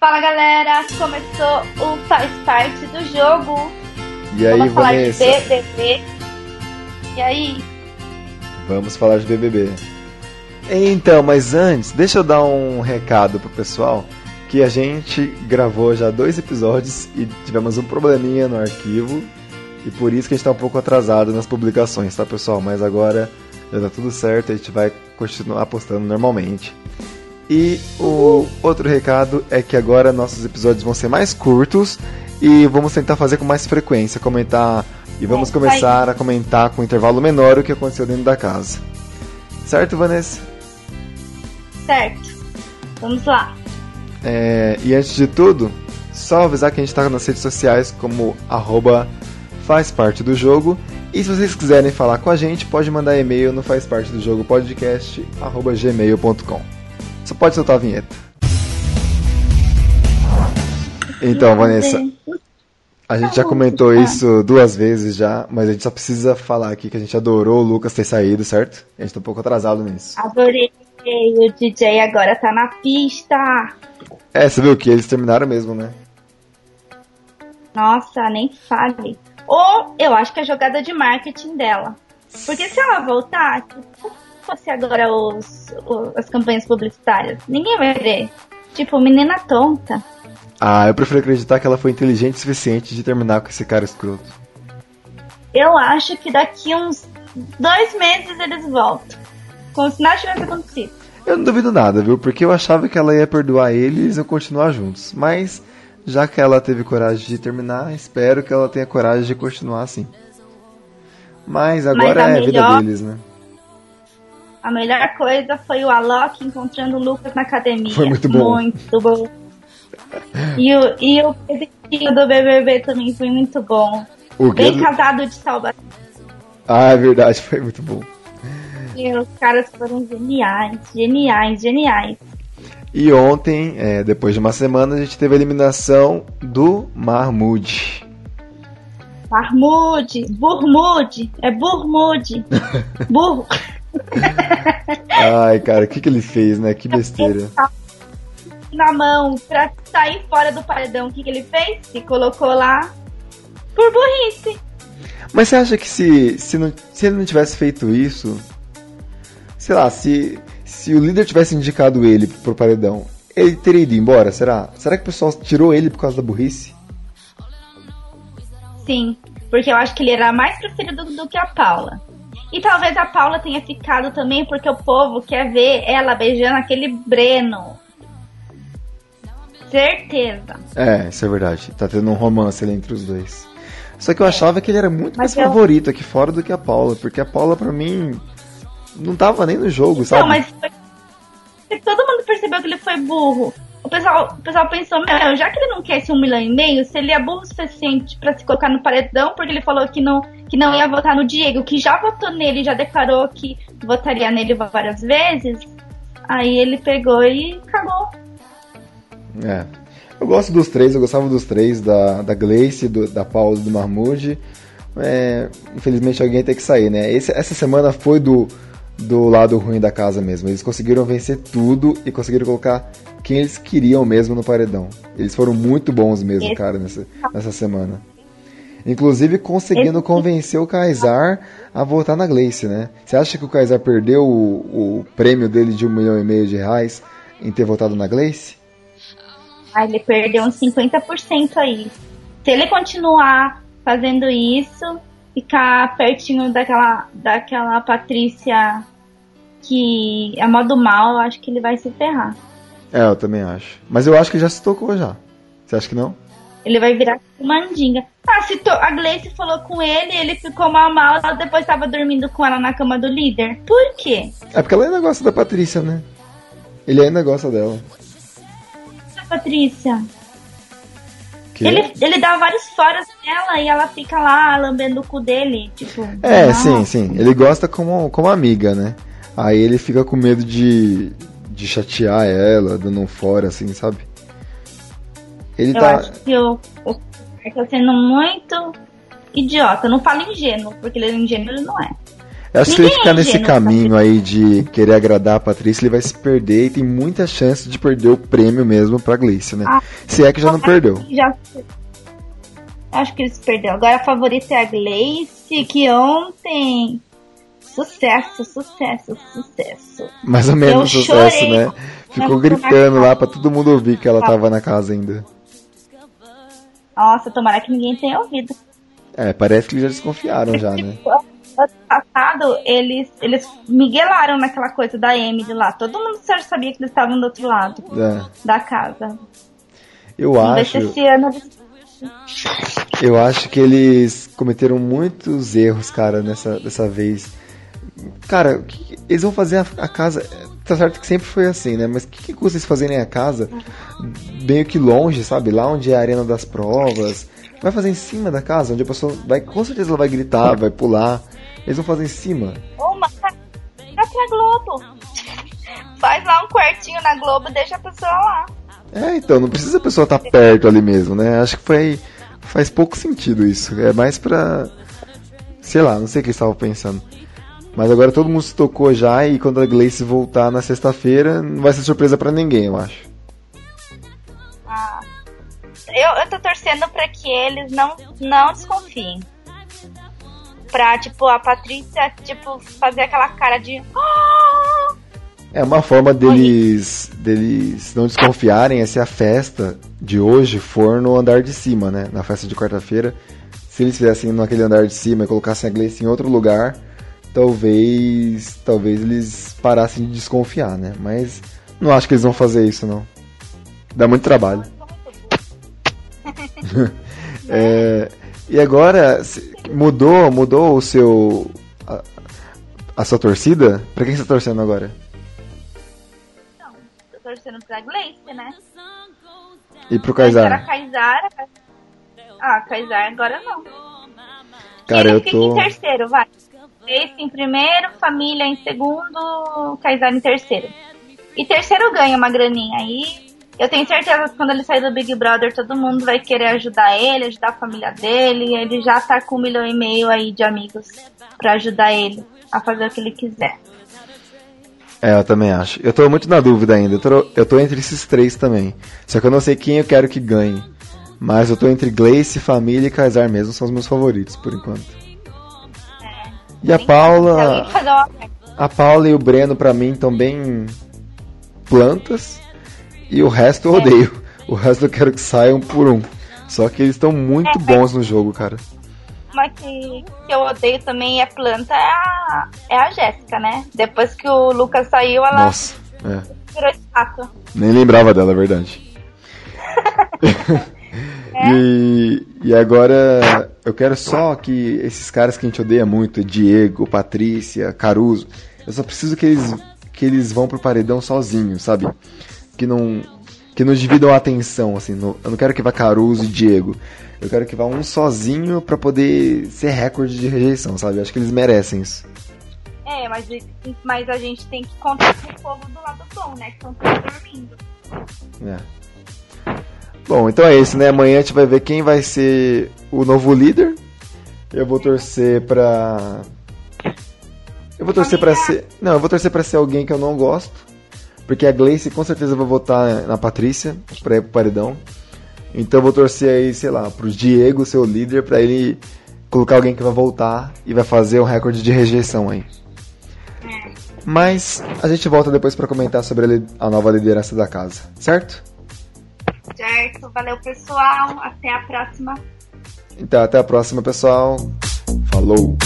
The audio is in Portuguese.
Fala galera, começou o Faz Parte do Jogo. E aí, Vamos falar Vanessa? de BBB. E aí? Vamos falar de BBB. Então, mas antes, deixa eu dar um recado pro pessoal que a gente gravou já dois episódios e tivemos um probleminha no arquivo e por isso que a gente tá um pouco atrasado nas publicações, tá pessoal? Mas agora já tá tudo certo, a gente vai continuar postando normalmente. E o outro recado é que agora nossos episódios vão ser mais curtos e vamos tentar fazer com mais frequência, comentar e vamos começar a comentar com um intervalo menor o que aconteceu dentro da casa. Certo, Vanessa? Certo. Vamos lá. É, e antes de tudo, só avisar que a gente está nas redes sociais como arroba faz parte do jogo. E se vocês quiserem falar com a gente, pode mandar e-mail no faz parte do jogo podcast arroba gmail.com. Só pode soltar a vinheta. Então, Vanessa, a gente já comentou isso duas vezes já, mas a gente só precisa falar aqui que a gente adorou o Lucas ter saído, certo? A gente tá um pouco atrasado nisso. Adorei. O DJ agora tá na pista. É, você viu que eles terminaram mesmo, né? Nossa, nem fale. Ou eu acho que é jogada de marketing dela. Porque se ela voltar, tipo, fosse agora os, os- as campanhas publicitárias, ninguém vai ver. Tipo, menina tonta. Ah, eu prefiro acreditar que ela foi inteligente o suficiente de terminar com esse cara escroto. Eu acho que daqui uns dois meses eles voltam. Como se nada tivesse acontecido. Eu não duvido nada, viu? Porque eu achava que ela ia perdoar ele e eles iam continuar juntos. Mas, já que ela teve coragem de terminar, espero que ela tenha coragem de continuar assim. Mas agora a é a vida melhor- deles, né? A melhor coisa foi o Alok encontrando o Lucas na academia. Foi muito bom. Muito bom. E o, e o bebezinho do BBB também foi muito bom. O Bem Guedes... casado de Salvador. Ah, é verdade, foi muito bom. E os caras foram geniais, geniais, geniais. E ontem, é, depois de uma semana, a gente teve a eliminação do Mahmoud. Marmude, Burmude, é Burmude. Burro. Ai, cara, o que, que ele fez, né? Que besteira. Na mão pra sair fora do paredão. O que, que ele fez? Se colocou lá por burrice. Mas você acha que se, se, não, se ele não tivesse feito isso, sei lá, se, se o líder tivesse indicado ele pro paredão, ele teria ido embora, será? Será que o pessoal tirou ele por causa da burrice? Sim, porque eu acho que ele era mais preferido do que a Paula. E talvez a Paula tenha ficado também porque o povo quer ver ela beijando aquele Breno. Certeza. É, isso é verdade. Tá tendo um romance ali entre os dois. Só que eu achava que ele era muito mais Mas eu- favorito aqui fora do que a Paula, porque a Paula, pra mim, não tava nem no jogo, sabe? Não, mas foi... todo mundo percebeu que ele foi burro. O pessoal, o pessoal pensou, meu, já que ele não quer esse um milhão e meio, se ele é burro o suficiente pra se colocar no paredão, porque ele falou que não, que não ia votar no Diego, que já votou nele, já declarou que votaria nele várias vezes, aí ele pegou e cagou. É. Eu gosto dos três, eu gostava dos três, da, da Gleice, do, da Paula e do Mahmoud. É, infelizmente alguém tem que sair, né? Esse- essa semana foi do, do lado ruim da casa mesmo. Eles conseguiram vencer tudo e conseguiram colocar quem eles queriam mesmo no paredão. Eles foram muito bons mesmo, cara, nessa, nessa semana. Inclusive conseguindo Esse- convencer o Kaysar a votar na Gleice, né? Você acha que o Kaysar perdeu o, o prêmio dele de um milhão e meio de reais em ter votado na Gleice? Aí ele perdeu uns 50% aí. Se ele continuar fazendo isso, ficar pertinho daquela, daquela Patrícia que é modo mal, eu acho que ele vai se ferrar. É, eu também acho. Mas eu acho que já se tocou já. Você acha que não? Ele vai virar mandinga. Ah, se to- a Gleice falou com ele, ele ficou mal mal, ela depois tava dormindo com ela na cama do líder. Por quê? É porque ela ainda gosta da Patrícia, né? Ele ainda gosta dela. A Patrícia. Que- Ele, ele dá vários foras nela e ela fica lá lambendo o cu dele. Tipo, É, não. sim, sim. Ele gosta como, como amiga, né? Aí ele fica com medo de, de chatear ela, dando um fora, assim, sabe? Ele Eu tá. acho que o, o tá sendo muito idiota. Não falo ingênuo, porque ele é ingênuo, ele não é. Eu acho que se ele ficar nesse caminho aí de querer agradar a Patrícia, ele vai se perder e tem muita chance de perder o prêmio mesmo pra Gleice, né? Ah, se é que já não perdeu. Já... Acho que ele se perdeu. Agora a favorita é a Gleice, que ontem. Sucesso, sucesso, sucesso. Mais ou menos Eu sucesso, chorei. né? Ficou gritando lá pra todo mundo ouvir que ela tava na casa ainda. Nossa, tomara que ninguém tenha ouvido. É, parece que eles já desconfiaram já, né? ano passado, eles, eles miguelaram naquela coisa da Emily lá. Todo mundo já sabia que eles estavam do outro lado é. da casa. Eu acho. Esse ano Eu acho que eles cometeram muitos erros, cara, nessa dessa vez. Cara, eles vão fazer a, a, casa. Tá certo que sempre foi assim, né? Mas o que, que custa eles fazerem a casa meio que longe, sabe? Lá onde é a arena das provas. Vai fazer em cima da casa, onde a pessoa vai. Com certeza ela vai gritar, vai pular. Eles vão fazer em cima. Ô, mas tá pra Globo. Faz lá um quartinho na Globo e deixa a pessoa lá. É, então, não precisa a pessoa estar tá perto ali mesmo, né? Acho que foi. Faz pouco sentido isso. É mais pra. Sei lá, não sei o que estavam pensando. Mas agora todo mundo se tocou já e quando a Gleice voltar na sexta-feira, não vai ser surpresa para ninguém, eu acho. Ah. Eu, eu tô torcendo para que eles não, não desconfiem pra, tipo, a Patrícia, tipo, fazer aquela cara de. Ah! É uma forma deles, deles não desconfiarem é se a festa de hoje for no andar de cima, né? Na festa de quarta-feira. Se eles fizessem naquele andar de cima e colocassem a Gleice em outro lugar, talvez talvez eles parassem de desconfiar, né? Mas não acho que eles vão fazer isso, não. Dá muito trabalho. é, e agora, mudou, mudou o seu. A, a sua torcida? Pra quem você tá torcendo agora? Não, tô torcendo pra Gleice, né? E pro Kaysar? Era Kaysar. Ah, Kaysar agora não. Cara, eu tô. em terceiro, vai. Gleice em primeiro, família em segundo, Kaysar em terceiro. E terceiro ganha uma graninha aí eu tenho certeza que quando ele sair do Big Brother, todo mundo vai querer ajudar ele, ajudar a família dele. Ele já tá com um milhão e meio aí de amigos para ajudar ele a fazer o que ele quiser. É, eu também acho. Eu tô muito na dúvida ainda. Eu tô, eu tô entre esses três também. Só que eu não sei quem eu quero que ganhe. Mas eu tô entre Gleice, Família e Kaysar mesmo, são os meus favoritos por enquanto. E a Paula. A Paula e o Breno, pra mim, estão bem plantas. E o resto eu é. odeio. O resto eu quero que saiam por um. Só que eles estão muito é, bons no jogo, cara. Uma que, que eu odeio também é planta é a, é a Jéssica, né? Depois que o Lucas saiu, ela Nossa, é. virou. Nem lembrava dela, é verdade. é? e, e agora eu quero só que esses caras que a gente odeia muito, Diego, Patrícia, Caruso, eu só preciso que eles, que eles vão pro paredão sozinhos, sabe? que não que não dividam a atenção, assim. No, eu não quero que vá Caruso e Diego. Eu quero que vá um sozinho para poder ser recorde de rejeição, sabe? Eu acho que eles merecem isso. É, mas, mas a gente tem que contar com o povo do lado bom, né? Que estão todos dormindo. É. Bom, então é isso, né? Amanhã a gente vai ver quem vai ser o novo líder. Eu vou torcer pra. Eu vou torcer para ser. Não, eu vou torcer para ser alguém que eu não gosto. Porque a Gleice com certeza vai votar na Patrícia pra ir pro paredão. Então eu vou torcer aí, sei lá, pro Diego, seu líder, para ele colocar alguém que vai voltar e vai fazer um recorde de rejeição aí. Mas a gente volta depois para comentar sobre a nova liderança da casa, certo? Certo, valeu pessoal, até a próxima. Então, até a próxima, pessoal. Falou!